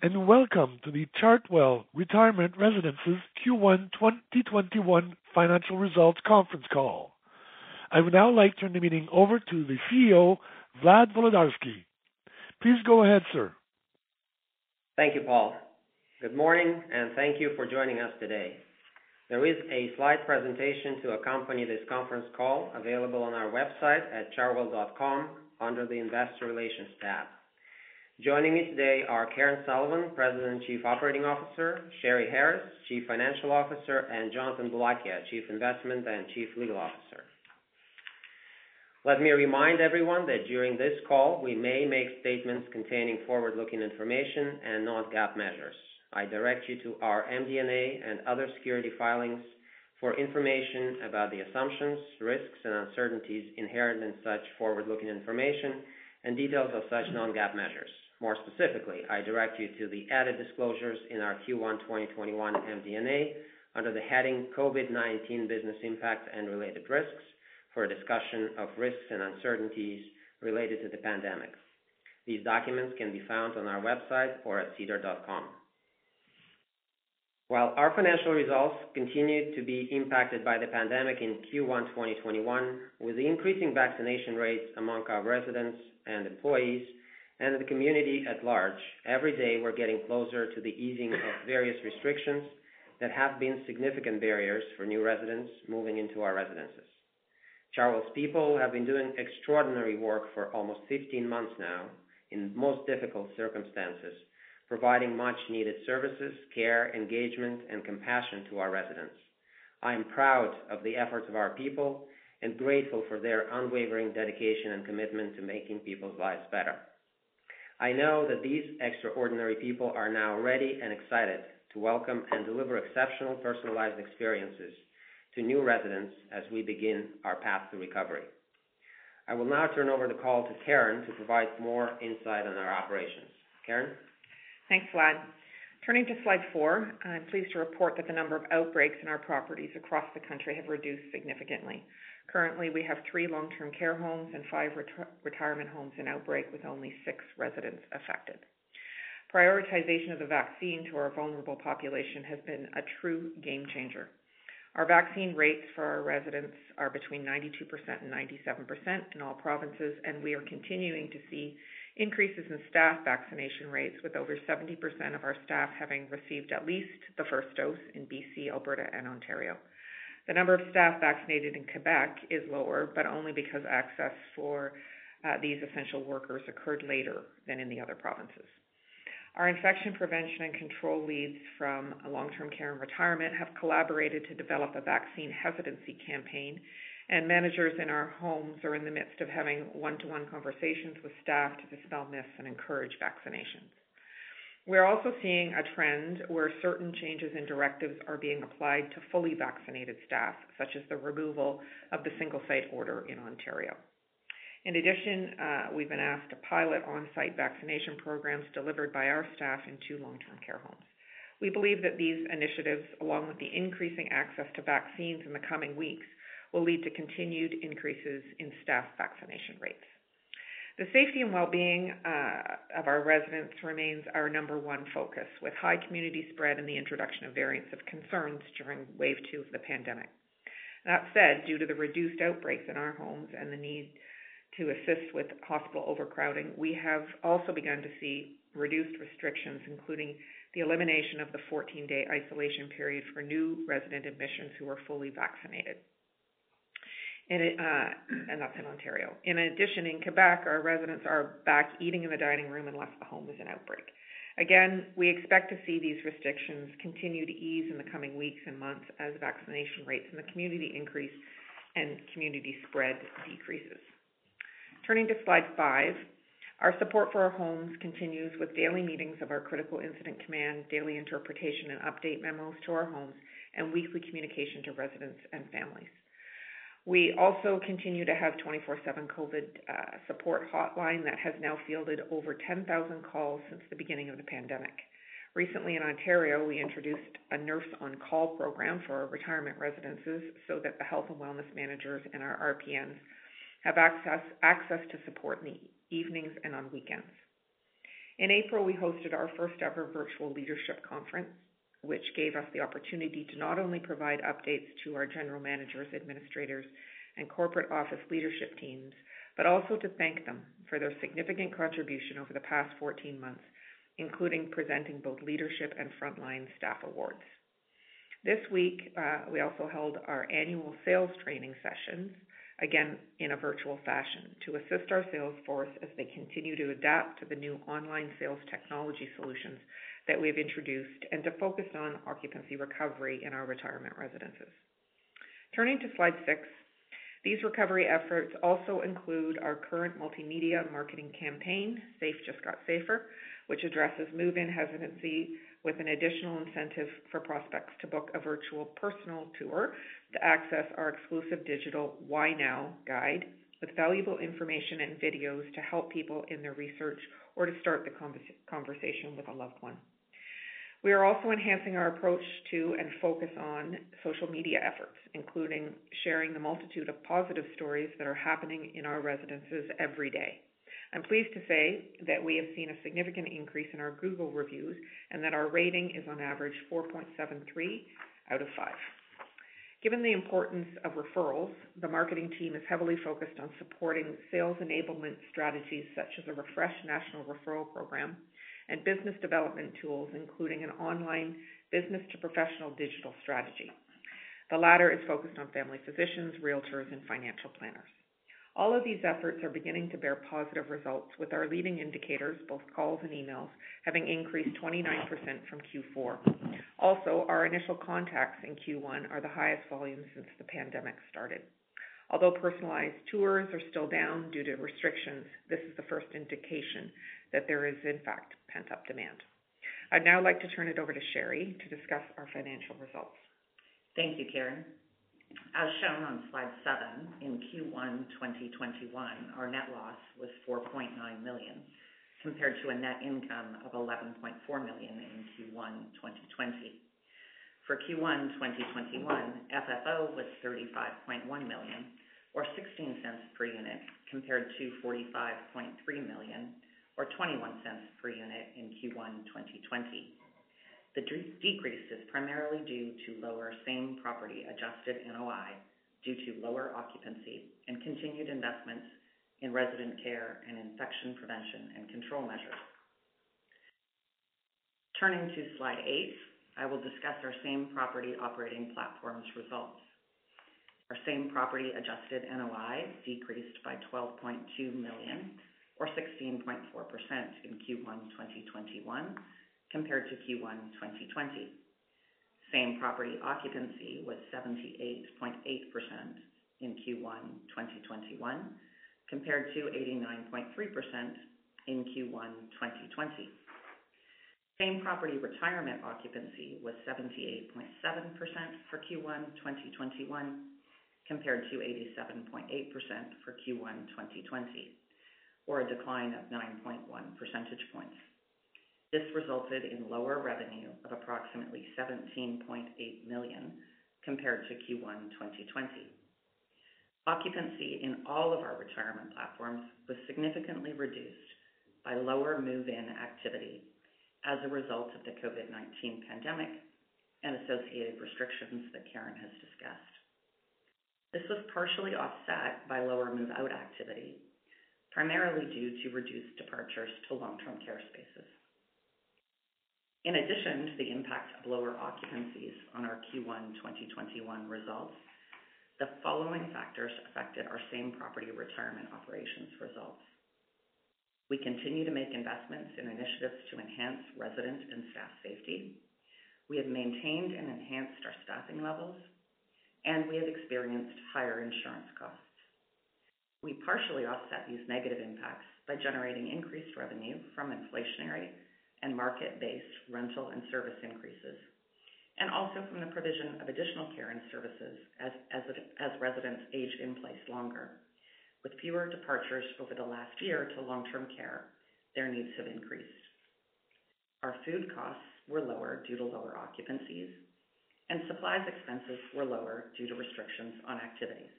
and welcome to the Chartwell Retirement Residences Q1 2021 financial results conference call. I would now like to turn the meeting over to the CEO, Vlad Volodarski. Please go ahead, sir. Thank you, Paul. Good morning, and thank you for joining us today. There is a slide presentation to accompany this conference call available on our website at chartwell.com under the Investor Relations tab. Joining me today are Karen Sullivan, President and Chief Operating Officer, Sheri Harris, Chief Financial Officer, and Jonathan Boulakia, Chief Investment and Chief Legal Officer. Let me remind everyone that during this call, we may make statements containing forward-looking information and non-GAAP measures. I direct you to our MD&A and other security filings for information about the assumptions, risks, and uncertainties inherent in such forward-looking information and details of such non-GAAP measures. More specifically, I direct you to the added disclosures in our Q1 2021 MD&A under the heading COVID-19 Business Impact and Related Risks for a discussion of risks and uncertainties related to the pandemic. These documents can be found on our website or at sedar.com. While our financial results continued to be impacted by the pandemic in Q1 2021, with the increasing vaccination rates among our residents and employees and the community at large, every day we're getting closer to the easing of various restrictions that have been significant barriers for new residents moving into our residences. Chartwell's people have been doing extraordinary work for almost 15 months now in most difficult circumstances, providing much-needed services, care, engagement, and compassion to our residents. I am proud of the efforts of our people and grateful for their unwavering dedication and commitment to making people's lives better. I know that these extraordinary people are now ready and excited to welcome and deliver exceptional personalized experiences to new residents as we begin our path to recovery. I will now turn over the call to Karen to provide more insight on our operations. Karen? Thanks, Vlad. Turning to slide four, I'm pleased to report that the number of outbreaks in our properties across the country have reduced significantly. Currently, we have three long-term care homes and five retirement homes in outbreak, with only six residents affected. Prioritization of the vaccine to our vulnerable population has been a true game changer. Our vaccine rates for our residents are between 92% and 97% in all provinces, and we are continuing to see increases in staff vaccination rates, with over 70% of our staff having received at least the first dose in BC, Alberta, and Ontario. The number of staff vaccinated in Quebec is lower, but only because access for uh, these essential workers occurred later than in the other provinces. Our infection prevention and control leads from long-term care and retirement have collaborated to develop a vaccine hesitancy campaign, and managers in our homes are in the midst of having one-to-one conversations with staff to dispel myths and encourage vaccinations. We're also seeing a trend where certain changes in directives are being applied to fully vaccinated staff, such as the removal of the single-site order in Ontario. In addition, uh, we've been asked to pilot on-site vaccination programs delivered by our staff in two long-term care homes. We believe that these initiatives, along with the increasing access to vaccines in the coming weeks, will lead to continued increases in staff vaccination rates. The safety and well-being uh, of our residents remains our number one focus, with high community spread and the introduction of variants of concerns during wave two of the pandemic. That said, due to the reduced outbreaks in our homes and the need to assist with hospital overcrowding, we have also begun to see reduced restrictions, including the elimination of the 14-day isolation period for new resident admissions who are fully vaccinated. Uh, and that's in Ontario. In addition, in Quebec, our residents are back eating in the dining room unless the home is an outbreak. Again, we expect to see these restrictions continue to ease in the coming weeks and months as vaccination rates in the community increase and community spread decreases. Turning to slide five. Our support for our homes continues with daily meetings of our Critical Incident Command, daily interpretation and update memos to our homes, and weekly communication to residents and families. We also continue to have 24/7 COVID uh, support hotline that has now fielded over 10,000 calls since the beginning of the pandemic. Recently in Ontario, we introduced a nurse on call program for our retirement residences so that the health and wellness managers and our RPNs have access to support in the evenings and on weekends. In April, we hosted our first ever virtual leadership conference, which gave us the opportunity to not only provide updates to our general managers, administrators, and corporate office leadership teams, but also to thank them for their significant contribution over the past 14 months including presenting both leadership and frontline staff awards. This week, uh, we also held our annual sales training sessions, again in a virtual fashion, to assist our sales force as they continue to adapt to the new online sales technology solutions that we've introduced and to focus on occupancy recovery in our retirement residences. Turning to slide six, these recovery efforts also include our current multimedia marketing campaign, Safe Just Got Safer, which addresses move-in hesitancy with an additional incentive for prospects to book a virtual personal tour to access our exclusive digital Why Now guide with valuable information and videos to help people in their research or to start the conversation with a loved one. We are also enhancing our approach to and focus on social media efforts, including sharing the multitude of positive stories that are happening in our residences every day. I'm pleased to say that we have seen a significant increase in our Google reviews and that our rating is on average 4.73 out of 5. Given the importance of referrals, the marketing team is heavily focused on supporting sales enablement strategies such as a refreshed national referral program and business development tools, including an online business to professional digital strategy. The latter is focused on family physicians, realtors, and financial planners. All of these efforts are beginning to bear positive results, with our leading indicators, both calls and emails, having increased 29% from Q4. Also, our initial contacts in Q1 are the highest volume since the pandemic started. Although personalized tours are still down due to restrictions, this is the first indication that there is, in fact, pent-up demand. I'd now like to turn it over to Sheri to discuss our financial results. Thank you, Karen. As shown on slide seven, in Q1 2021, our net loss was 4.9 million, compared to a net income of 11.4 million in Q1 2020. For Q1 2021, FFO was 35.1 million, or 0.16 per unit, compared to 45.3 million, or 0.21 per unit in Q1 2020. The decrease is primarily due to lower same property adjusted NOI due to lower occupancy and continued investments in resident care and infection prevention and control measures. Turning to slide eight, I will discuss our same property operating platforms results. Our same property adjusted NOI decreased by 12.2 million or 16.4% in Q1 2021 compared to Q1 2020. Same property occupancy was 78.8% in Q1 2021 compared to 89.3% in Q1 2020. Same property retirement occupancy was 78.7% for Q1 2021 compared to 87.8% for Q1 2020, or a decline of 9.1 percentage points. This resulted in lower revenue of approximately 17.8 million compared to Q1 2020. Occupancy in all of our retirement platforms was significantly reduced by lower move-in activity as a result of the COVID-19 pandemic and associated restrictions that Karen has discussed. This was partially offset by lower move-out activity, primarily due to reduced departures to long-term care spaces. In addition to the impact of lower occupancies on our Q1 2021 results, the following factors affected our same property retirement operations results. We continue to make investments in initiatives to enhance resident and staff safety. We have maintained and enhanced our staffing levels, and we have experienced higher insurance costs. We partially offset these negative impacts by generating increased revenue from inflationary and market-based rental and service increases, and also from the provision of additional care and services as residents age in place longer. With fewer departures over the last year to long-term care, their needs have increased. Our food costs were lower due to lower occupancies, and supplies expenses were lower due to restrictions on activities.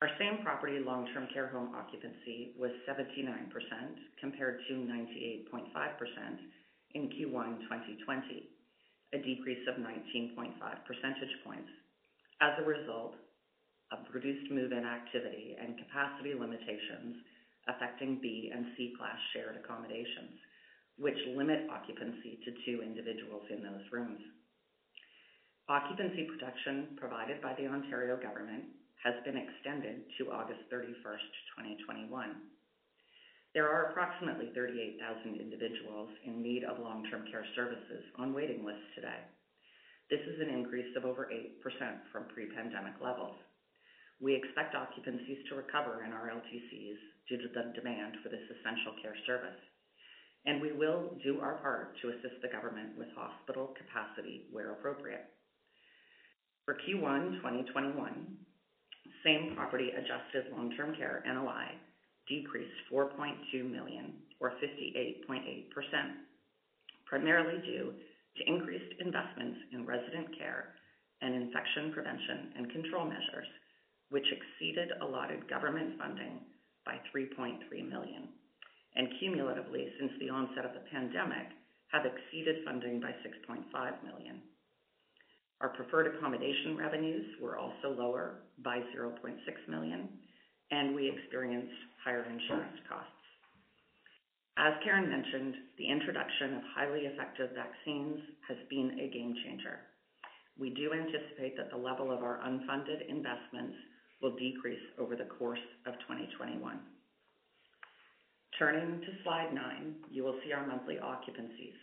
Our same property long-term care home occupancy was 79% compared to 98.5% in Q1 2020, a decrease of 19.5 percentage points as a result of reduced move-in activity and capacity limitations affecting B and C class shared accommodations, which limit occupancy to two individuals in those rooms. Occupancy protection provided by the Ontario government has been extended to August 31st, 2021. There are approximately 38,000 individuals in need of long-term care services on waiting lists today. This is an increase of over 8% from pre-pandemic levels. We expect occupancies to recover in our LTCs due to the demand for this essential care service, and we will do our part to assist the government with hospital capacity where appropriate. For Q1 2021, same property adjusted long-term care NOI decreased 4.2 million or 58.8%, primarily due to increased investments in resident care and infection prevention and control measures, which exceeded allotted government funding by 3.3 million, and cumulatively since the onset of the pandemic, have exceeded funding by 6.5 million. Our preferred accommodation revenues were also lower by 0.6 million, and we experienced higher insurance costs. As Karen mentioned, the introduction of highly effective vaccines has been a game changer. We do anticipate that the level of our unfunded investments will decrease over the course of 2021. Turning to slide nine, you will see our monthly occupancies.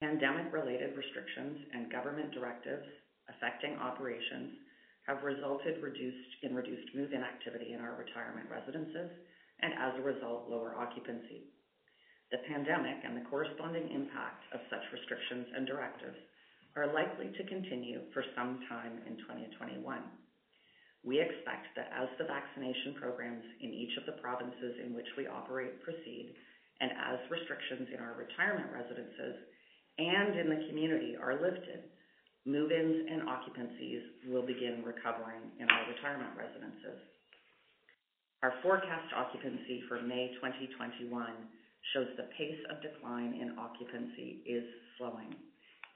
Pandemic-related restrictions and government directives affecting operations have resulted in reduced move-in activity in our retirement residences, and as a result, lower occupancy. The pandemic and the corresponding impact of such restrictions and directives are likely to continue for some time in 2021. We expect that as the vaccination programs in each of the provinces in which we operate proceed, and as restrictions in our retirement residences and in the community are lifted, move-ins and occupancies will begin recovering in our retirement residences. Our forecast occupancy for May 2021 shows the pace of decline in occupancy is slowing,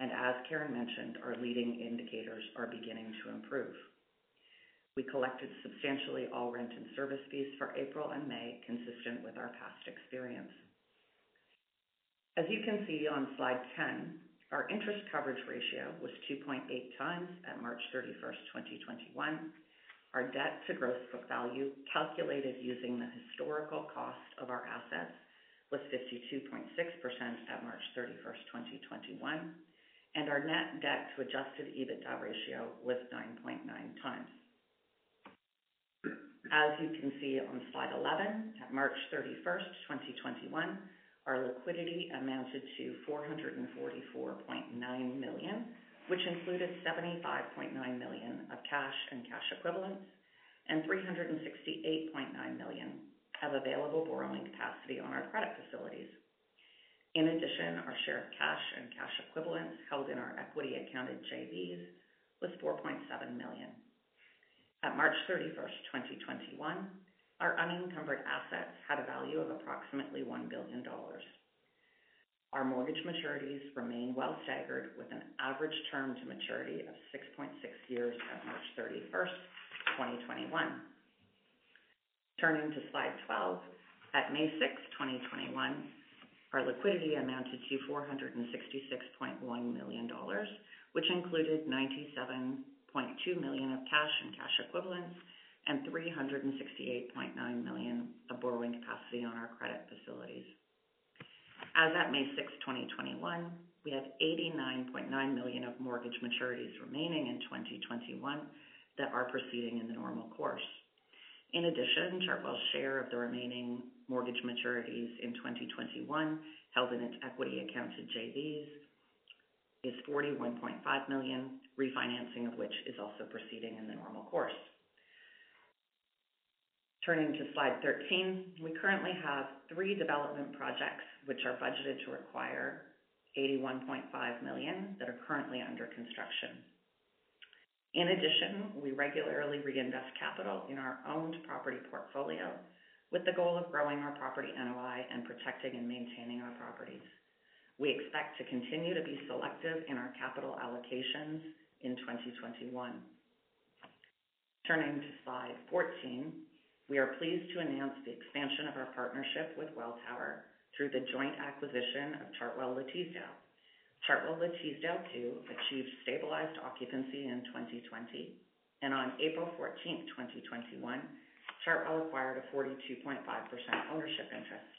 and as Karen mentioned, our leading indicators are beginning to improve. We collected substantially all rent and service fees for April and May, consistent with our past experience. As you can see on slide 10, our interest coverage ratio was 2.8x at March 31st, 2021. Our debt to gross book value, calculated using the historical cost of our assets, was 52.6% at March 31st, 2021, and our net debt to adjusted EBITDA ratio was 9.9x. As you can see on slide 11, at March 31st, 2021, our liquidity amounted to 444.9 million, which included 75.9 million of cash and cash equivalents and 368.9 million of available borrowing capacity on our credit facilities. In addition, our share of cash and cash equivalents held in our equity accounted JVs was 4.7 million. At March 31st, 2021, our unencumbered assets had a value of approximately 1 billion dollars. Our mortgage maturities remain well staggered with an average term to maturity of 6.6 years at March 31st, 2021. Turning to slide 12, at May 6th, 2021, our liquidity amounted to 466.1 million dollars, which included 97.2 million of cash and cash equivalents and 368.9 million of borrowing capacity on our credit facilities. As at May 6, 2021, we have 89.9 million of mortgage maturities remaining in 2021 that are proceeding in the normal course. In addition, Chartwell's share of the remaining mortgage maturities in 2021 held in its equity accounted JVs is 41.5 million, refinancing of which is also proceeding in the normal course. Turning to slide 13. We currently have three development projects which are budgeted to require 81.5 million that are currently under construction. In addition, we regularly reinvest capital in our owned property portfolio with the goal of growing our property NOI and protecting and maintaining our properties. We expect to continue to be selective in our capital allocations in 2021. Turning to slide 14. We are pleased to announce the expansion of our partnership with Welltower through the joint acquisition of Chartwell Le Teasdale. Chartwell Le Teasdale II achieved stabilized occupancy in 2020, and on April 14th, 2021, Chartwell acquired a 42.5% ownership interest.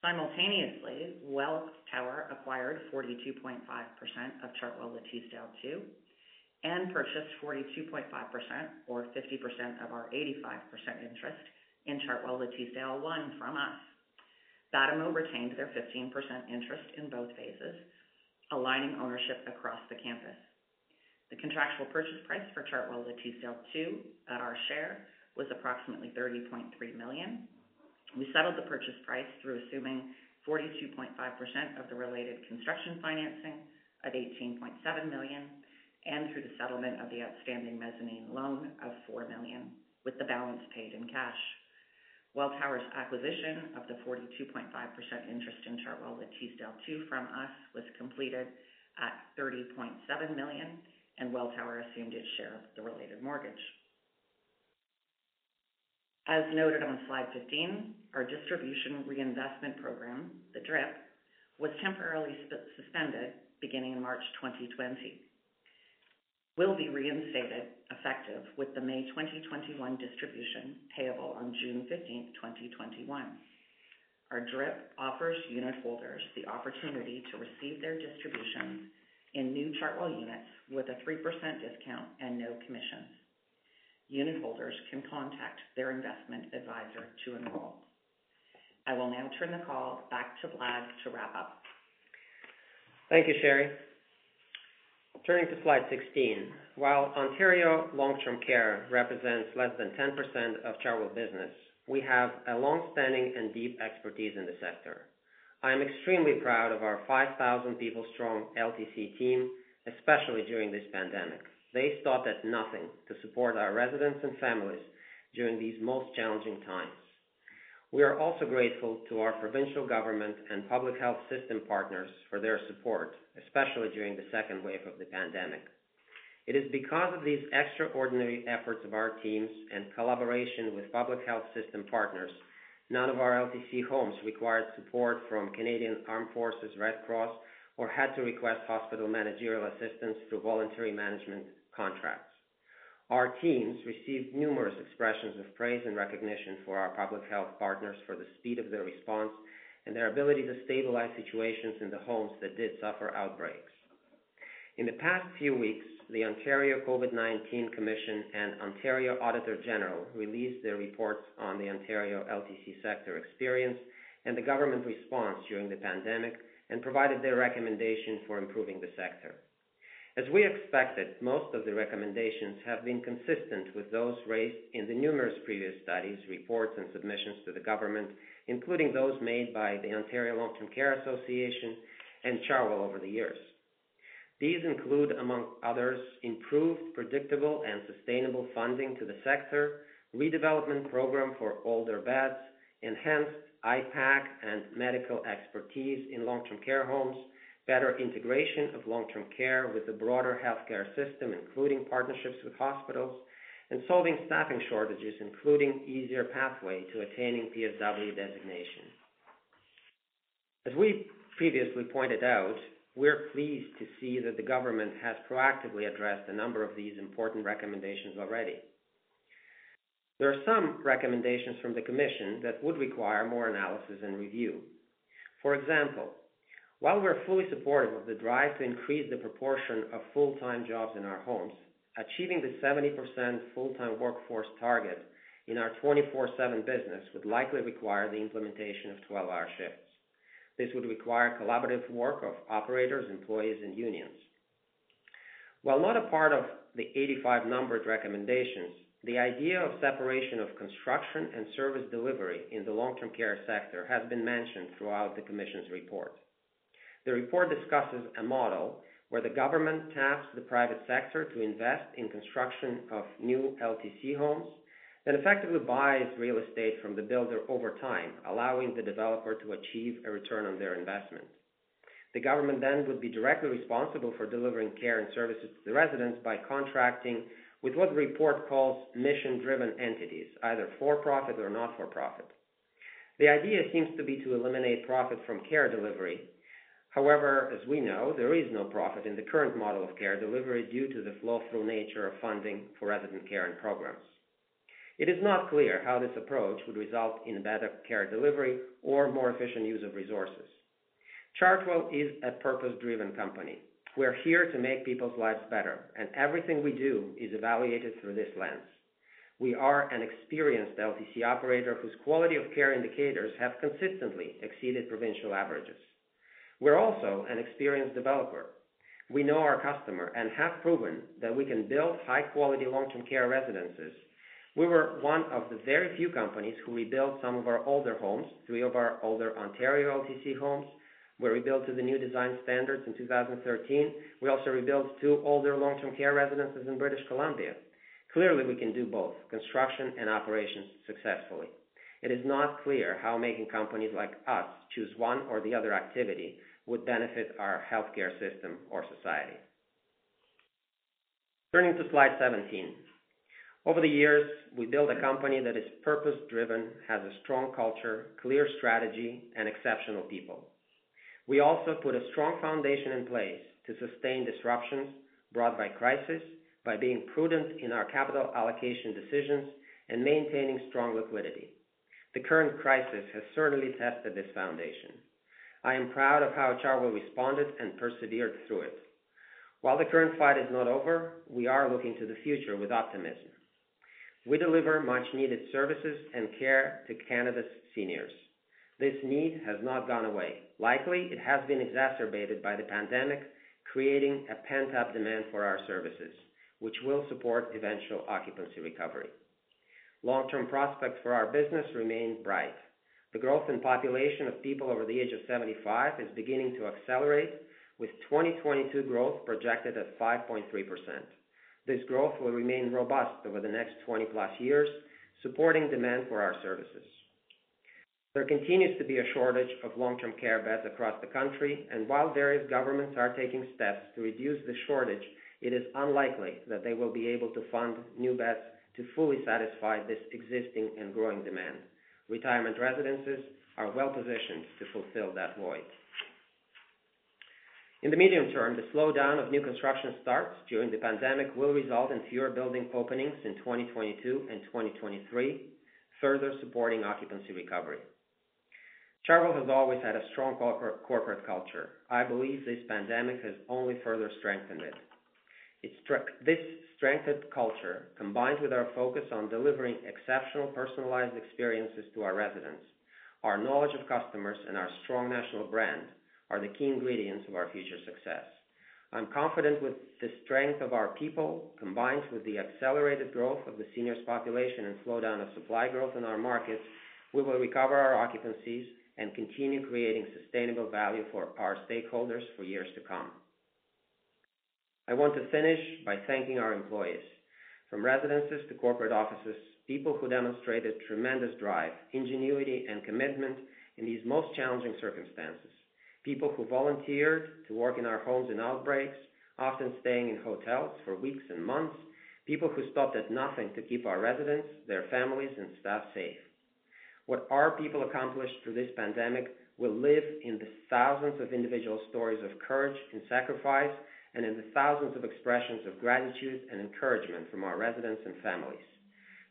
Simultaneously, Welltower acquired 42.5% of Chartwell Le Teasdale II and purchased 42.5%, or 50% of our 85% interest in Chartwell Teasdale I from us. Batimo retained their 15% interest in both phases, aligning ownership across the campus. The contractual purchase price for Chartwell Teasdale II at our share was approximately 30.3 million. We settled the purchase price through assuming 42.5% of the related construction financing of 18.7 million and through the settlement of the outstanding mezzanine loan of 4 million, with the balance paid in cash. Welltower's acquisition of the 42.5% interest in Chartwell Le Teasdale II from us was completed at 30.7 million, and Welltower assumed its share of the related mortgage. As noted on slide 15, our distribution reinvestment program, the DRIP, was temporarily suspended beginning in March 2020. Will be reinstated effective with the May 2021 distribution payable on June 15th, 2021. Our DRIP offers unitholders the opportunity to receive their distributions in new Chartwell units with a 3% discount and no commissions. Unitholders can contact their investment advisor to enroll. I will now turn the call back to Vlad to wrap up. Thank you, Sheri. Turning to slide 16. While Ontario long-term care represents less than 10% of Chartwell business, we have a long-standing and deep expertise in the sector. I am extremely proud of our 5,000 people strong LTC team, especially during this pandemic. They stopped at nothing to support our residents and families during these most challenging times. We are also grateful to our provincial government and public health system partners for their support, especially during the second wave of the pandemic. It is because of these extraordinary efforts of our teams and collaboration with public health system partners, none of our LTC homes required support from Canadian Armed Forces Red Cross or had to request hospital managerial assistance through voluntary management contracts. Our teams received numerous expressions of praise and recognition for our public health partners for the speed of their response and their ability to stabilize situations in the homes that did suffer outbreaks. In the past few weeks, the Ontario COVID-19 Commission and Ontario Auditor General released their reports on the Ontario LTC sector experience and the government response during the pandemic and provided their recommendation for improving the sector. As we expected, most of the recommendations have been consistent with those raised in the numerous previous studies, reports, and submissions to the government, including those made by the Ontario Long-Term Care Association and Chartwell over the years. These include, among others, improved, predictable, and sustainable funding to the sector, redevelopment program for older beds, enhanced IPAC and medical expertise in long-term care homes, better integration of long-term care with the broader healthcare system, including partnerships with hospitals, and solving staffing shortages, including easier pathway to attaining PSW designation. As we previously pointed out, we're pleased to see that the government has proactively addressed a number of these important recommendations already. There are some recommendations from the commission that would require more analysis and review. For example, while we're fully supportive of the drive to increase the proportion of full-time jobs in our homes, achieving the 70% full-time workforce target in our 24/7 business would likely require the implementation of 12-hour shifts. This would require collaborative work of operators, employees, and unions. While not a part of the 85 numbered recommendations, the idea of separation of construction and service delivery in the long-term care sector has been mentioned throughout the commission's report. The report discusses a model where the government taps the private sector to invest in construction of new LTC homes, then effectively buys real estate from the builder over time, allowing the developer to achieve a return on their investment. The government then would be directly responsible for delivering care and services to the residents by contracting with what the report calls mission-driven entities, either for-profit or not-for-profit. The idea seems to be to eliminate profit from care delivery. However, as we know, there is no profit in the current model of care delivery due to the flow-through nature of funding for resident care and programs. It is not clear how this approach would result in better care delivery or more efficient use of resources. Chartwell is a purpose-driven company. We're here to make people's lives better, and everything we do is evaluated through this lens. We are an experienced LTC operator whose quality of care indicators have consistently exceeded provincial averages. We're also an experienced developer. We know our customer and have proven that we can build high-quality long-term care residences. We were one of the very few companies who rebuilt some of our older homes, three of our older Ontario LTC homes, were rebuilt to the new design standards in 2013. We also rebuilt two older long-term care residences in British Columbia. Clearly, we can do both construction and operations successfully. It is not clear how making companies like us choose one or the other activity would benefit our healthcare system or society. Turning to slide 17. Over the years, we built a company that is purpose-driven, has a strong culture, clear strategy, and exceptional people. We also put a strong foundation in place to sustain disruptions brought by crisis by being prudent in our capital allocation decisions and maintaining strong liquidity. The current crisis has certainly tested this foundation. I am proud of how Chartwell responded and persevered through it. While the current fight is not over, we are looking to the future with optimism. We deliver much-needed services and care to Canada's seniors. This need has not gone away. Likely, it has been exacerbated by the pandemic, creating a pent-up demand for our services, which will support eventual occupancy recovery. Long-term prospects for our business remain bright. The growth in population of people over the age of 75 is beginning to accelerate, with 2022 growth projected at 5.3%. This growth will remain robust over the next 20+ years, supporting demand for our services. There continues to be a shortage of long-term care beds across the country, and while various governments are taking steps to reduce the shortage, it is unlikely that they will be able to fund new beds to fully satisfy this existing and growing demand. Retirement residences are well-positioned to fulfill that void. In the medium term, the slowdown of new construction starts during the pandemic will result in fewer building openings in 2022 and 2023, further supporting occupancy recovery. Chartwell has always had a strong corporate culture. I believe this pandemic has only further strengthened it. This strengthened culture, combined with our focus on delivering exceptional personalized experiences to our residents, our knowledge of customers, and our strong national brand, are the key ingredients of our future success. I'm confident with the strength of our people, combined with the accelerated growth of the seniors population and slowdown of supply growth in our markets, we will recover our occupancies and continue creating sustainable value for our stakeholders for years to come. I want to finish by thanking our employees. From residences to corporate offices, people who demonstrated tremendous drive, ingenuity, and commitment in these most challenging circumstances. People who volunteered to work in our homes in outbreaks, often staying in hotels for weeks and months. People who stopped at nothing to keep our residents, their families, and staff safe. What our people accomplished through this pandemic will live in the thousands of individual stories of courage and sacrifice, and in the thousands of expressions of gratitude and encouragement from our residents and families.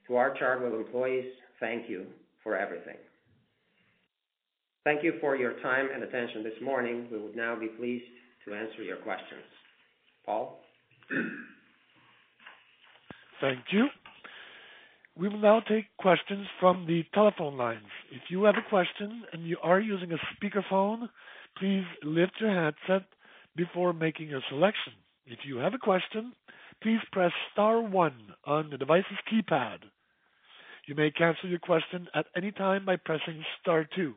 To our Chartwell employees, thank you for everything. Thank you for your time and attention this morning. We would now be pleased to answer your questions. Paul? Thank you. We will now take questions from the telephone lines. If you have a question and you are using a speakerphone, please lift your handset before making your selection. If you have a question, please press star one on the device's keypad. You may cancel your question at any time by pressing star two.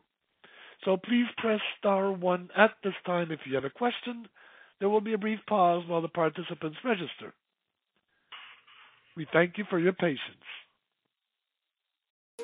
So Please press star one at this time if you have a question. There will be a brief pause while the participants register. We thank you for your patience.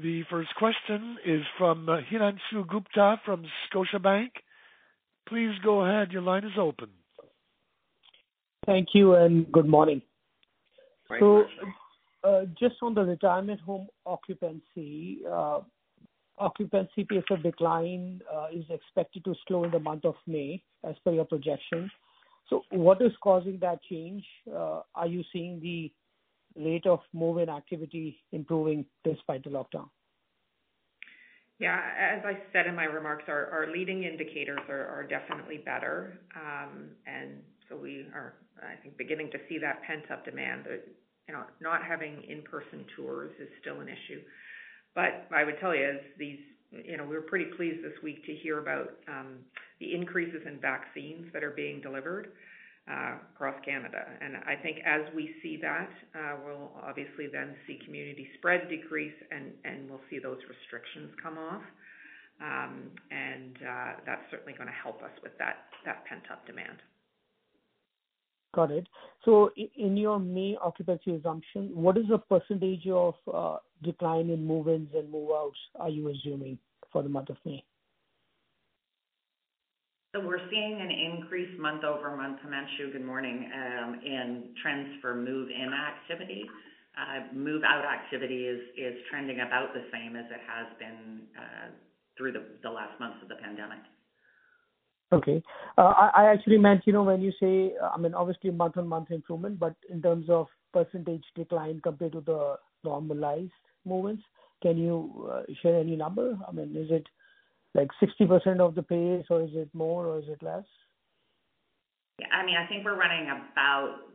The first question is from uh, Himanshu Gupta from Scotiabank. Please go ahead. Your line is open. Thank you and good morning. Good morning. Uh, just on the retirement home occupancy uh, occupancy pace of decline is expected to slow in the month of May as per your projection. So, what is causing that change? Are you seeing the rate of move-in activity improving despite the lockdown? Yeah. As I said in my remarks, our leading indicators are definitely better. Um, and so we are, I think, beginning to see that pent-up demand. Not having in-person tours is still an issue. But I would tell you, is these you know, we're pretty pleased this week to hear about um, the increases in vaccines that are being delivered across Canada. And I think as we see that, we'll obviously then see community spread decrease and we'll see those restrictions come off. Um, and uh, that's certainly gonna help us with that that pent-up demand. Got it. So in your May occupancy assumption, what is the percentage of uh, decline in move-ins and move-outs are you assuming for the month of May? So we're seeing an increase month-over-month, Himanshu, good morning, um, in trends for move-in activity. Uh, move-out activity is is trending about the same as it has been uh, through the the last months of the pandemic. Okay. Uh, I actually meant, you know, when you say, I mean, obviously month-on-month improvement, but in terms of percentage decline compared to the normalized move-ins, can you share any number? I mean, is it like 60% of the pace or is it more or is it less? Yeah, I mean, I think we're running about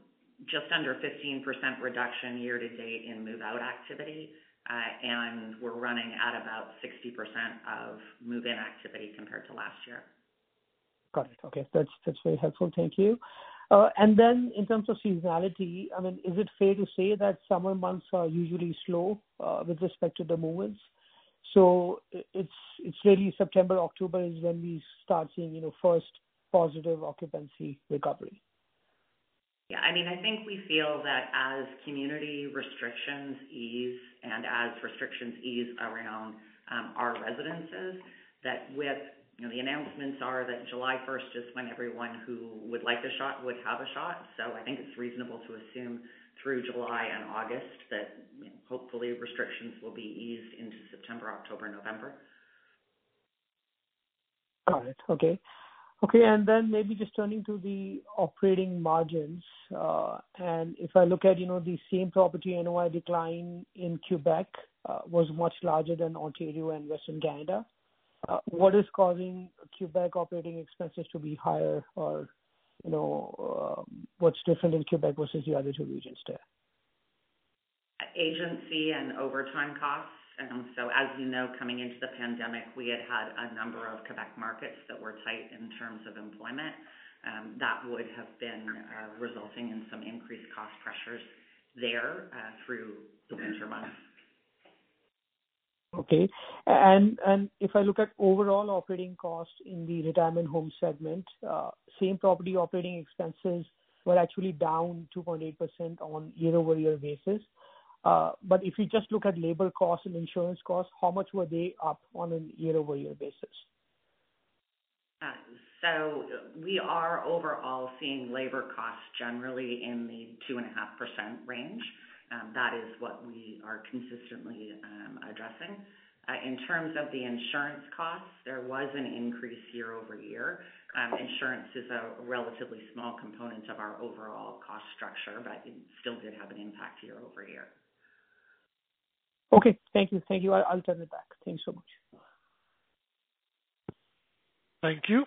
just under 15% reduction year to date in move-out activity. Uh, and we're running at about 60% of move-in activity compared to last year. Got it. Okay. That's that's very helpful. Thank you. Uh, and then in terms of seasonality, I mean, is it fair to say that summer months are usually slow uh, with respect to the move-ins? So it's really September, October is when we start seeing, you know, first positive occupancy recovery. Yeah, I mean, I think we feel that as community restrictions ease and as restrictions ease around um, our residences, that with, you know, the announcements are that July first is when everyone who would like a shot would have a shot. So I think it's reasonable to assume through July and August that, hopefully restrictions will be eased into September, October, November. Got it. Okay, Okay, and then maybe just turning to the operating margins. Uh, and if I look at, you know, the same property NOI decline in Quebec uh, was much larger than Ontario and Western Canada. Uh, what is causing Quebec operating expenses to be higher or, you know, uh, what's different in Quebec versus the other two regions there? Agency and overtime costs. Um so as you know, coming into the pandemic, we had had a number of Quebec markets that were tight in terms of employment. Um, that would have been uh, resulting in some increased cost pressures there uh, through the winter months. Okay. And and if I look at overall operating costs in the retirement home segment, same property operating expenses were actually down 2.8% on year-over-year basis. Uh but if you just look at labor costs and insurance costs, how much were they up on a year-over-year basis? So we are overall seeing labor costs generally in the 2.5% range. Um, that is what we are consistently um, addressing. Uh, in terms of the insurance costs, there was an increase year-over-year. Um, insurance is a relatively small component of our overall cost structure, but it still did have an impact year-over-year. Okay. Thank you. Thank you. I'll turn it back. Thanks so much. Thank you.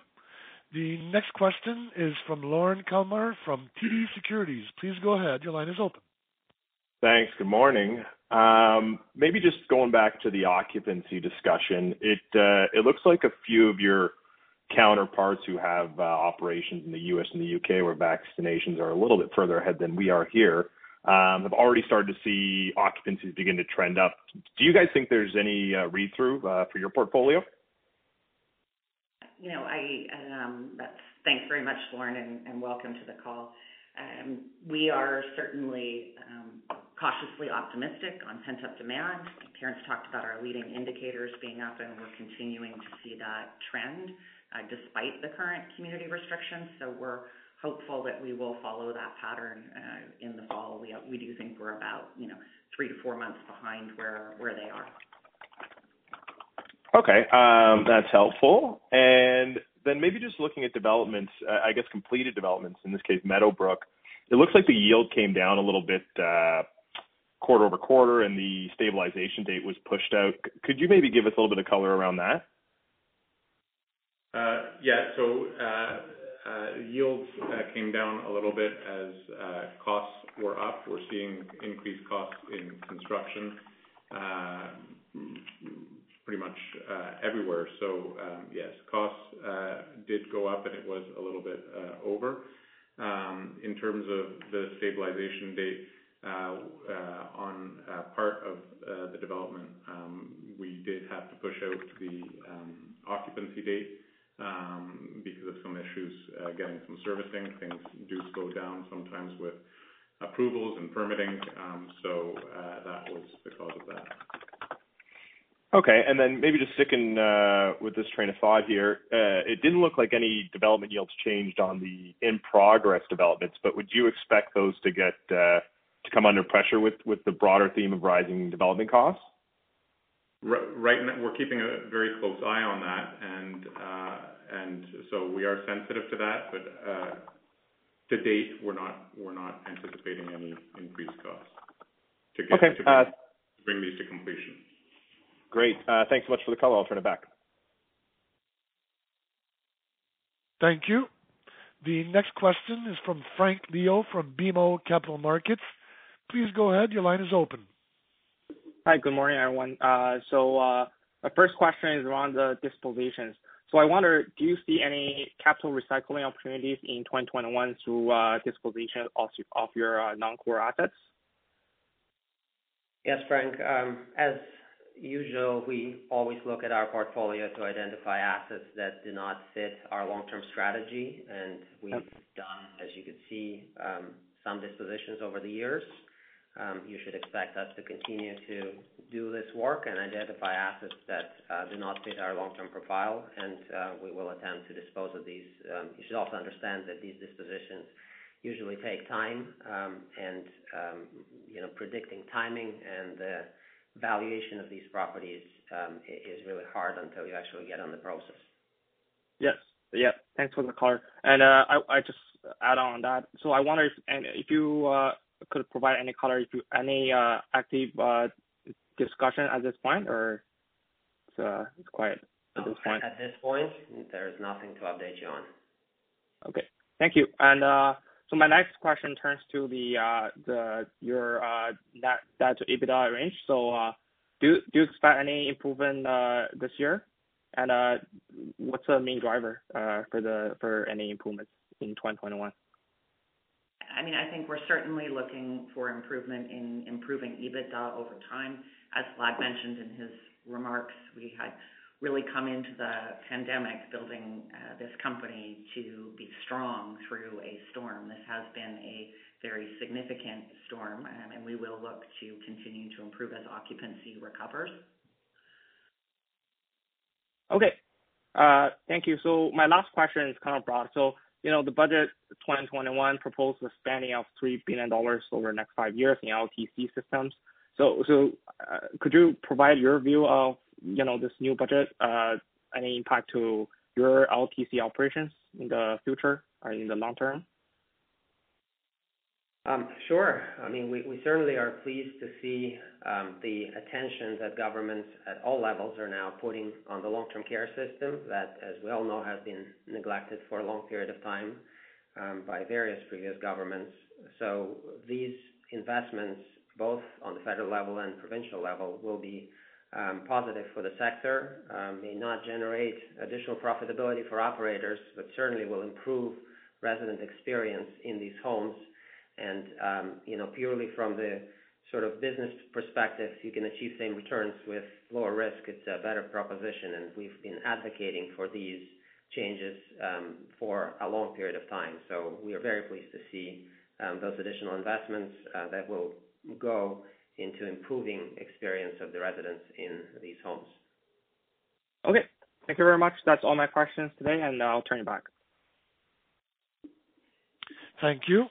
The next question is from Lorne Kalmar from TD Securities. Please go ahead. Your line is open. Thanks. Good morning. Um, maybe just going back to the occupancy discussion. It uh it looks like a few of your counterparts who have uh, operations in the U.S. and the U.K., where vaccinations are a little bit further ahead than we are here, um, have already started to see occupancies begin to trend up. Do you guys think there's any uh, read-through uh, for your portfolio? You know, um, thanks very much, Lorne, and welcome to the call. Um, we are certainly um, cautiously optimistic on pent-up demand. Terrance talked about our leading indicators being up, and we're continuing to see that trend uh, despite the current community restrictions. So we're hopeful that we will follow that pattern uh, in the fall. We do think we're about, you know, three to four months behind where they are. Okay. Um, that's helpful. Then maybe just looking at developments, uh, I guess completed developments, in this case, Meadowbrook. It looks like the yield came down a little bit, uh, quarter-over-quarter, and the stabilization date was pushed out. Could you maybe give us a little bit of color around that? Uh, yeah. So yields came down a little bit as costs were up. We're seeing increased costs in construction pretty much uh, everywhere. So um yes, costs uh, did go up, and it was a little bit uh, over. Um, in terms of the stabilization date on part of the development, um, we did have to push out the um, occupancy date because of some issues getting some servicing. Things do slow down sometimes with approvals and permitting. So, that was the cause of that. Okay. And then maybe just sticking with this train of thought here. It didn't look like any development yields changed on the in-progress developments, but would you expect those to get to come under pressure with with the broader theme of rising development costs? Right now, we're keeping a very close eye on that. And uh and so we are sensitive to that. But uh to date, we're not we're not anticipating any increased costs to get- Okay. to bring these to completion. Great. Uh, thanks so much for the color. I'll turn it back. Thank you. The next question is from Frank Liu from BMO Capital Markets. Please go ahead. Your line is open. Hi. Good morning, everyone. Uh, so, uh, my first question is around the dispositions. So I wonder, do you see any capital recycling opportunities in 2021 through disposition of your non-core assets? Yes, Frank. Um, as usual, we always look at our portfolio to identify assets that do not fit our long-term strategy. And we've done, as you can see, um, some dispositions over the years. Um, you should expect us to continue to do this work and identify assets that uh, do not fit our long-term profile, and uh, we will attempt to dispose of these. Um, you should also understand that these dispositions usually take time, and you know, predicting timing and the valuation of these properties um, is really hard until you actually get on the process. Yes. Yeah. Thanks for the color. And uh I I just add on that. So I wonder if you uh, could provide any color, if any uh, active uh, discussion at this point, or it's quiet at this point? At this point, there is nothing to update you on. Okay. Thank you. So my next question turns to the uh the your net debt to EBITDA range. So uh do do you expect any improvement this year? And uh what's the main driver uh for the for any improvements in 2021? I mean, I think we're certainly looking for improvement in improving EBITDA over time. As Vlad mentioned in his remarks, we had really come into the pandemic building uh, this company to be strong through a storm. This has been a very significant storm, um, and we will look to continue to improve as occupancy recovers. Okay. Uh, thank you. So my last question is kind of broad. So you know, the budget 2021 proposed a spending of 3 billion dollars over the next five years in LTC systems. So so uh could you provide your view of, you know, this new budget, uh, any impact to your LTC operations in the future or in the long term? Um, sure. I mean, we certainly are pleased to see um, the attention that governments at all levels are now putting on the long-term care system that, as we all know, has been neglected for a long period of time um, by various previous governments. So these investments, both on the federal level and provincial level, will be Um, positive for the sector. Um, may not generate additional profitability for operators, but certainly will improve resident experience in these homes. And um, you know, purely from the sort of business perspective, you can achieve same returns with lower risk. It's a better proposition, and we've been advocating for these changes for a long period of time. So we are very pleased to see those additional investments uh, that will go into improving experience of the residents in these homes. Okay. Thank you very much. That's all my questions today, and I'll turn it back. Thank you.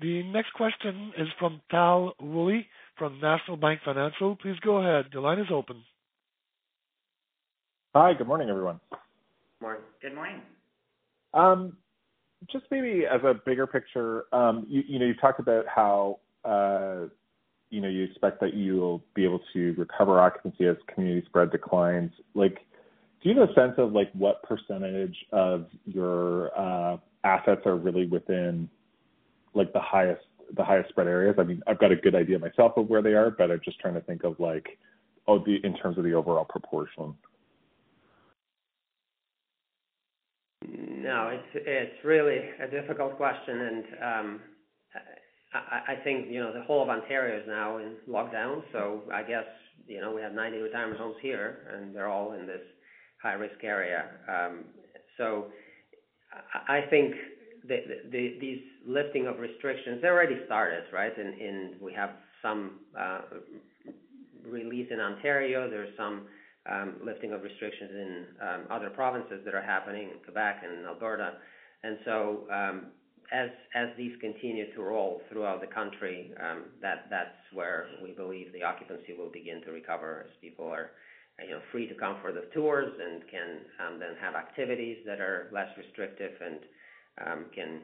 The next question is from Tal Woolley from National Bank Financial. Please go ahead. Your line is open. Hi. Good morning, everyone. Morning. Good morning. Um, just maybe as a bigger picture, um, you know, you talked about how, uh, you know, you expect that you'll be able to recover occupancy as community spread declines. Like, do you have a sense of, like, what percentage of your uh, assets are really within, like, the highest the highest spread areas? I mean, I've got a good idea myself of where they are, but I'm just trying to think of, like, oh the in terms of the overall proportion. No, it's it's really a difficult question. Um, I think, you know, the whole of Ontario is now in lockdown, so I guess, you know, we have 90 retirement homes here, and they're all in this high-risk area. Um, so I think these lifting of restrictions, they already started, right? And we have some uh, release in Ontario. There's some um, lifting of restrictions in um, other provinces that are happening in Quebec and Alberta. Um, As these continue to roll throughout the country, um, that's where we believe the occupancy will begin to recover as people are, you know, free to come for the tours and can um, then have activities that are less restrictive and um, can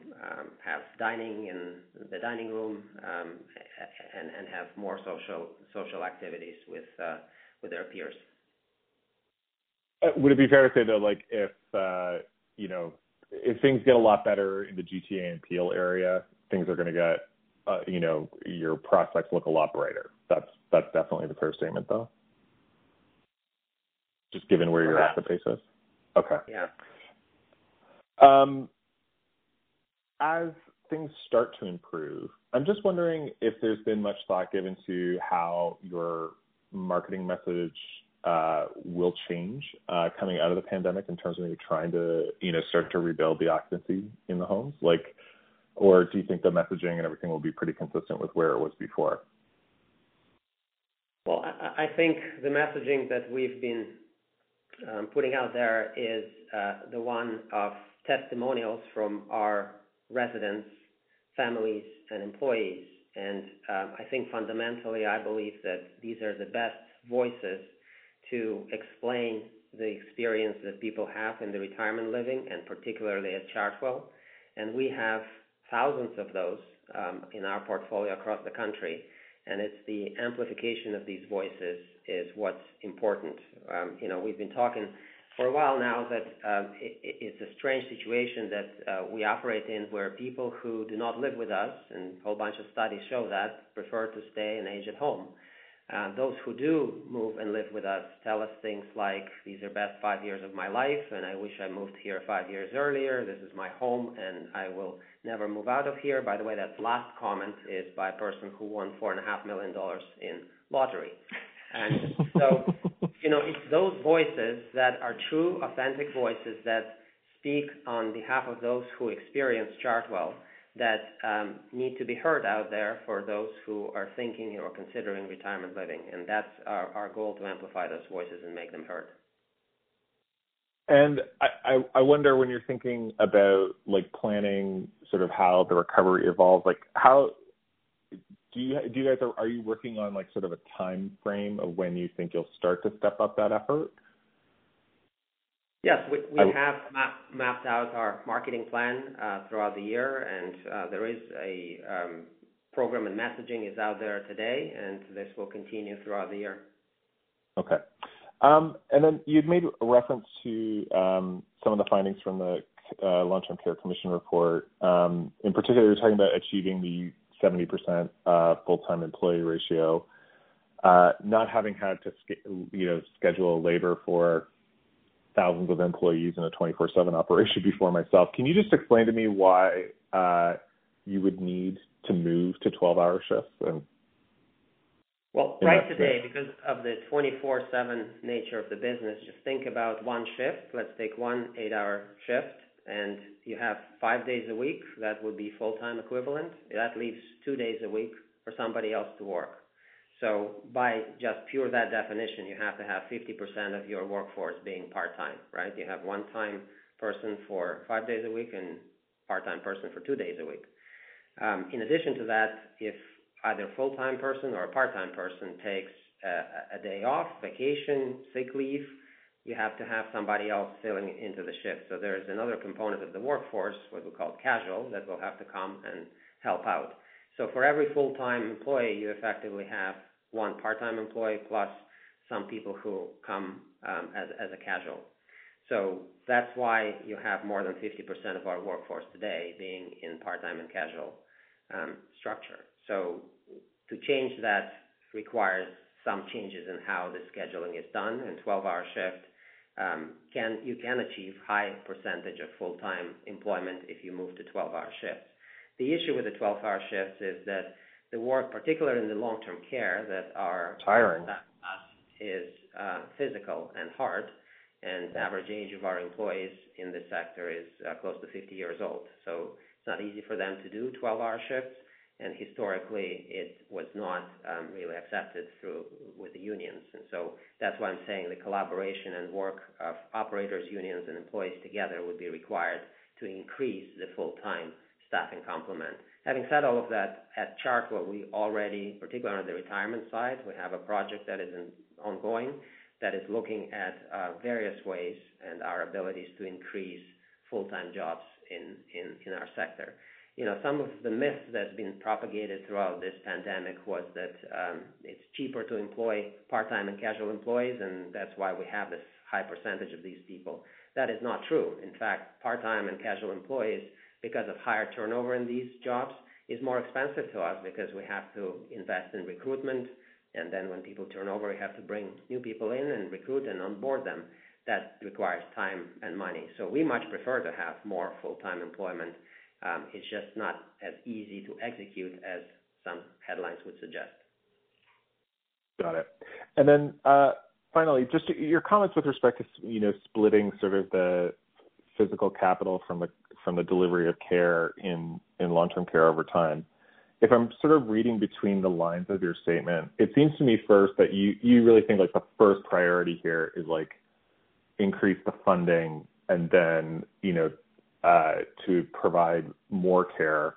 have dining in the dining room and have more social activities uh, with their peers. Uh, would it be fair to say, though, like, if uh, you know, if things get a lot better in the GTA and Peel area, things are gonna get, uh, you know, your prospects look a lot brighter. That's that's definitely the fair statement, though? Just given where your asset base is. Okay. Yeah. Um, as things start to improve, I'm just wondering if there's been much thought given to how your marketing message Uh, will change uh, coming out of the pandemic in terms of maybe trying to, you know, start to rebuild the occupancy in the homes? Like, or do you think the messaging and everything will be pretty consistent with where it was before? Well, I think the messaging that we've been um, putting out there is uh, the one of testimonials from our residents, families, and employees. And um, I think fundamentally, I believe that these are the best voices to explain the experience that people have in the retirement living, and particularly at Chartwell. And we have thousands of those um, in our portfolio across the country, and it's the amplification of these voices is what's important. Um, you know, we've been talking for a while now that um, it's a strange situation that uh, we operate in, where people who do not live with us, and a whole bunch of studies show that, prefer to stay and age at home. Uh, those who do move and live with us tell us things like, "These are best five years of my life, and I wish I moved here five years earlier. This is my home, and I will never move out of here." By the way, that last comment is by a person who won 4.5 million dollars in lottery. And so, you know, it's those voices that are true, authentic voices that speak on behalf of those who experience Chartwell that um, need to be heard out there for those who are thinking or considering retirement living. And that's our goal, to amplify those voices and make them heard. And I I wonder when you're thinking about, like, planning sort of how the recovery evolves, like, how do you do you guys are, are you working on, like, sort of a timeframe of when you think you'll start to step up that effort? Yes. We have mapped out our marketing plan uh, throughout the year, and uh, there is a um, program and messaging is out there today, and this will continue throughout the year. Okay. Um and then You'd made a reference to um, some of the findings from the uh, Long-Term Care Commission report. Um, in particular, you're talking about achieving the 70% full-time employee ratio, not having had to you know, schedule labor for thousands of employees in a 24/7 operation before myself. Can you just explain to me why uh, you would need to move to 12-hour shifts and Well, right today, because of the 24/7 nature of the business, just think about one shift. Let's take one eight-hour shift, and you have five days a week, that would be full-time equivalent. That leaves two days a week for somebody else to work. So by just pure that definition, you have to have 50% of your workforce being part-time, right? You have one-time person for five days a week and part-time person for two days a week. Um, in addition to that, if either full-time person or a part-time person takes a day off, vacation, sick leave, you have to have somebody else filling into the shift. So, there is another component of the workforce, what we call casual, that will have to come and help out. So for every full-time employee, you effectively have one part-time employee plus some people who come um, as as a casual. So that's why you have more than 50% of our workforce today being in part-time and casual um, structure. So to change that requires some changes in how the scheduling is done. And 12-hour shift, um, can you can achieve high percentage of full-time employment if you move to 12-hour shifts. The issue with the 12-hour shifts is that the work, particularly in the long-term care that are- Tiring. is uh, physical and hard, and the average age of our employees in this sector is uh, close to 50 years old. So it's not easy for them to do 12-hour shifts. And historically, it was not um, really accepted through with the unions. And so that's why I'm saying the collaboration and work of operators, unions, and employees together would be required to increase the full-time staffing complement. Having said all of that, at Chartwell, we already, particularly on the retirement side, we have a project that is ongoing that is looking at uh, various ways and our abilities to increase full-time jobs in our sector. You know, some of the myths that's been propagated throughout this pandemic was that um, it's cheaper to employ part-time and casual employees, and that's why we have this high percentage of these people. That is not true. In fact, part-time and casual employees, because of higher turnover in these jobs, is more expensive to us because we have to invest in recruitment. And then when people turn over, we have to bring new people in and recruit and onboard them. That requires time and money. So we much prefer to have more full-time employment. It's just not as easy to execute as some headlines would suggest. Got it. And then uh finally, just your comments with respect to, you know, splitting sort of the physical capital from the delivery of care in in long-term care over time. If I'm sort of reading between the lines of your statement, it seems to me first that you really think, like, the first priority here is, like, increase the funding and then, you know, uh, to provide more care,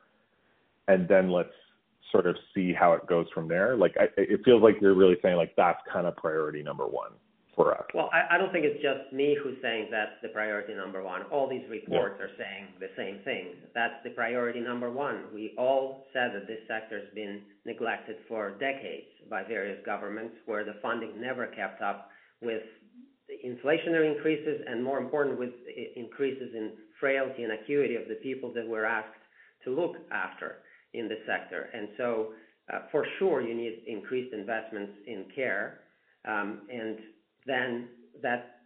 and then let's sort of see how it goes from there. Like, it feels like you're really saying, like, that's kind of priority number one for us. Well, I don't think it's just me who's saying that's the priority number one. All these reports are saying the same thing. That's the priority number one. We all said that this sector's been neglected for decades by various governments, where the funding never kept up with inflationary increases, and more important, with increases in frailty and acuity of the people that we're asked to look after in this sector. And so uh for sure, you need increased investments in care, then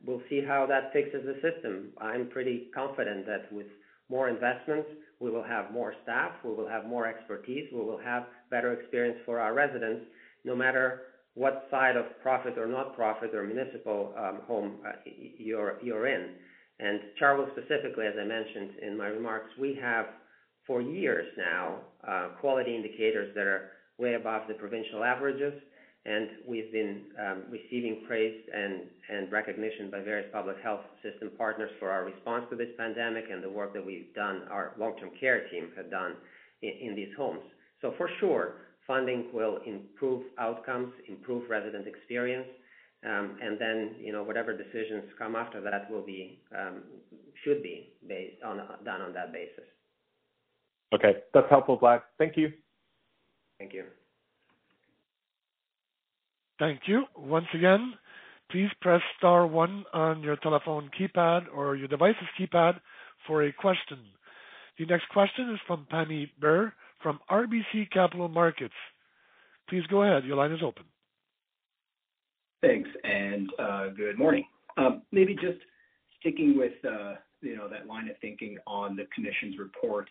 we'll see how that fixes the system. I'm pretty confident that with more investments, we will have more staff, we will have more expertise, we will have better experience for our residents, no matter what side of profit or not-for-profit or municipal um, home uh, you're in. And Chartwell specifically, as I mentioned in my remarks, we have for years now uh, quality indicators that are way above the provincial averages. And we've been um, receiving praise and recognition by various public health system partners for our response to this pandemic and the work that we've done, our long-term care team have done in these homes. So for sure, funding will improve outcomes, improve resident experience, um, and then, you know, whatever decisions come after that will be, um, should be done on that basis. Okay. That's helpful, Vlad. Thank you. Thank you. Thank you. Once again, please press star one on your telephone keypad or your device's keypad for a question. The next question is from Pammi Bir from RBC Capital Markets. Please go ahead. Your line is open. Thanks, and uh, good morning. Um, maybe just sticking with, uh, you know, that line of thinking on the commission's report.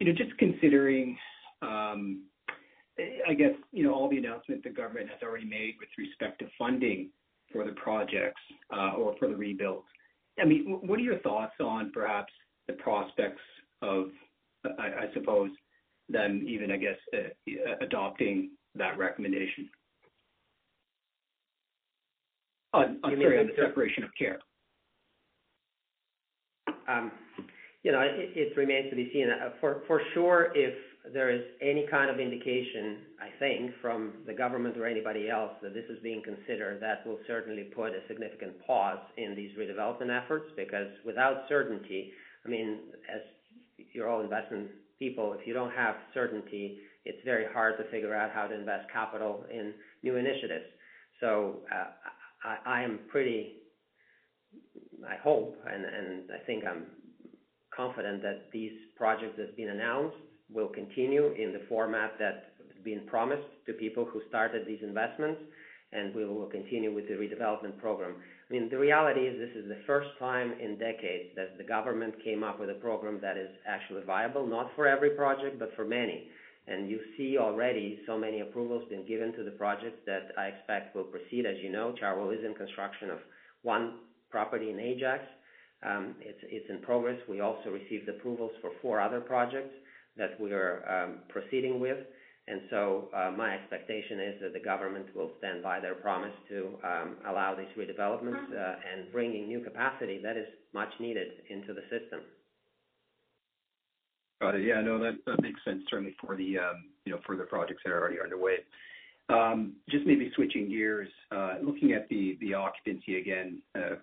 You know, just considering, um, I guess, you know, all the announcements the government has already made with respect to funding for the projects, uh, or for the rebuild. I mean, what are your thoughts on perhaps the prospects of, I suppose, them even, I guess, uh, uh, adopting that recommendation? On, sorry, on the separation of care. Um, you know, it remains to be seen. For sure, if there is any kind of indication, I think, from the government or anybody else that this is being considered, that will certainly put a significant pause in these redevelopment efforts. Because without certainty, I mean, as you're all investment people, if you don't have certainty, it's very hard to figure out how to invest capital in new initiatives. So, uh, I am pretty. I hope, and I think I'm confident that these projects that's been announced will continue in the format that's been promised to people who started these investments, and we will continue with the redevelopment program. I mean, the reality is this is the first time in decades that the government came up with a program that is actually viable, not for every project, but for many. And you see already so many approvals been given to the projects that I expect will proceed. As you know, Chartwell is in construction of one property in Ajax. Um it's it's in progress. We also received approvals for four other projects that we are um, proceeding with. And so uh, my expectation is that the government will stand by their promise to um, allow these redevelopments mm-hmm. uh, and bringing new capacity that is much needed into the system. Got it. Yeah, no, that makes sense certainly for the, um, you know, for the projects that are already underway. Just maybe switching gears, uh, looking at the occupancy again,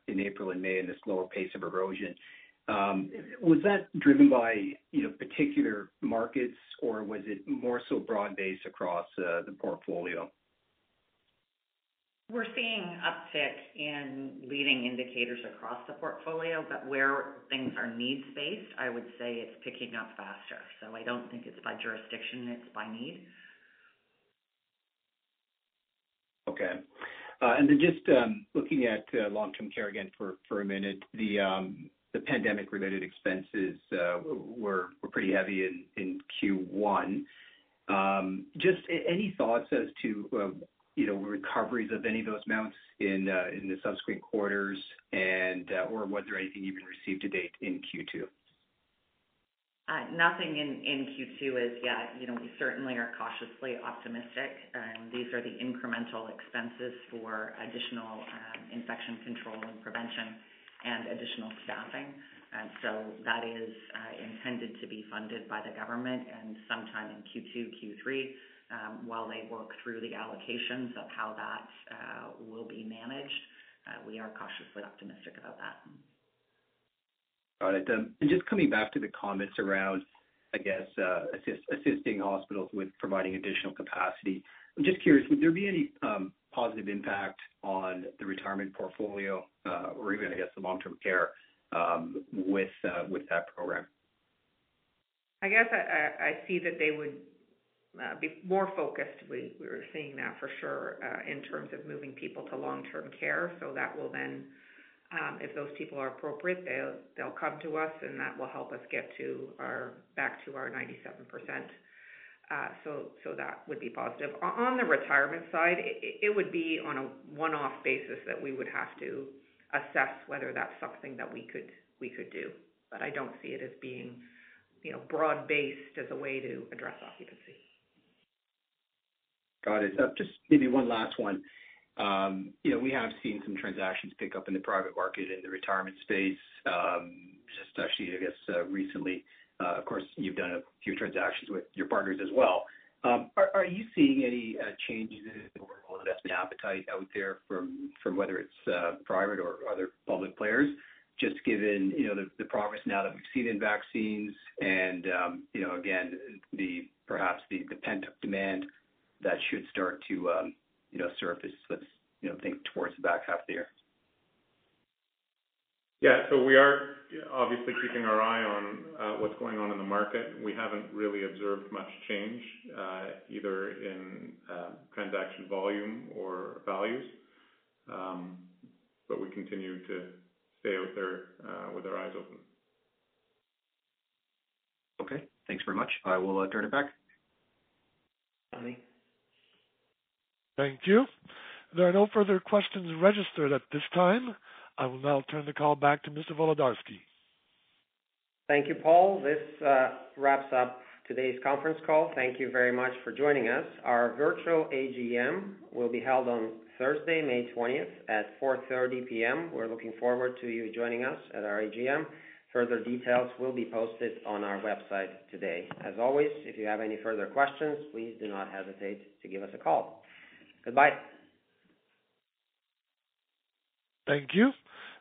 in April and May and the slower pace of erosion, Um, was that driven by, you know, particular markets, or was it more so broad-based across uh, the portfolio? We're seeing uptick in leading indicators across the portfolio, but where things are needs-based, I would say it's picking up faster. So I don't think it's by jurisdiction, it's by need. Okay. Uh and then just um, looking at uh, long-term care again for a minute. The um, pandemic-related expenses uh, were pretty heavy in Q1. Um, just any thoughts as to, uh, you know, recoveries of any of those amounts in uh, the subsequent quarters and or was there anything even received to date in Q2? Nothing in Q2 as yet. You know, we certainly are cautiously optimistic. Um, these are the incremental expenses for additional um, infection control and prevention and additional staffing. And so that is uh, intended to be funded by the government and sometime in Q2, Q3, um, while they work through the allocations of how that uh, will be managed. Uh, we are cautiously optimistic about that. Got it. Um, just coming back to the comments around, I guess, assisting hospitals with providing additional capacity. I'm just curious, would there be any um, positive impact on the retirement portfolio, or even, I guess, the long-term care, um, uh, with that program? I guess I see that they would uh, be more focused. We're seeing that for sure uh, in terms of moving people to long-term care. So that will then, um, if those people are appropriate, they'll come to us, and that will help us get back to our 97%. So that would be positive. On the retirement side, it would be on a one-off basis that we would have to assess whether that's something that we could do. But I don't see it as being, you know, broad-based as a way to address occupancy. Got it. Just maybe one last one. Um, you know, we have seen some transactions pick up in the private market in the retirement space, um, just actually, I guess, uh, recently. Uh, of course, you've done a few transactions with your partners as well. Um, are you seeing any uh, changes in overall investment appetite out there from from whether it's private or other public players, just given, you know, the progress now that we've seen in vaccines and, you know, again, the perhaps the pent-up demand that should start to you know, surface, let's, you know, think towards the back half of the year? Yeah. So we are obviously keeping our eye on uh, what's going on in the market. We haven't really observed much change, uh, either in uh, transaction volume or values. Um, but we continue to stay out there with our eyes open. Okay. Thanks very much. I will turn it back. Tommy. Thank you. There are no further questions registered at this time. I will now turn the call back to Mr. Volodarski. Thank you, Paul. This uh, wraps up today's conference call. Thank you very much for joining us. Our virtual AGM will be held on Thursday, May 20th at 4:30 P.M. We're looking forward to you joining us at our AGM. Further details will be posted on our website today. As always, if you have any further questions, please do not hesitate to give us a call. Goodbye. Thank you.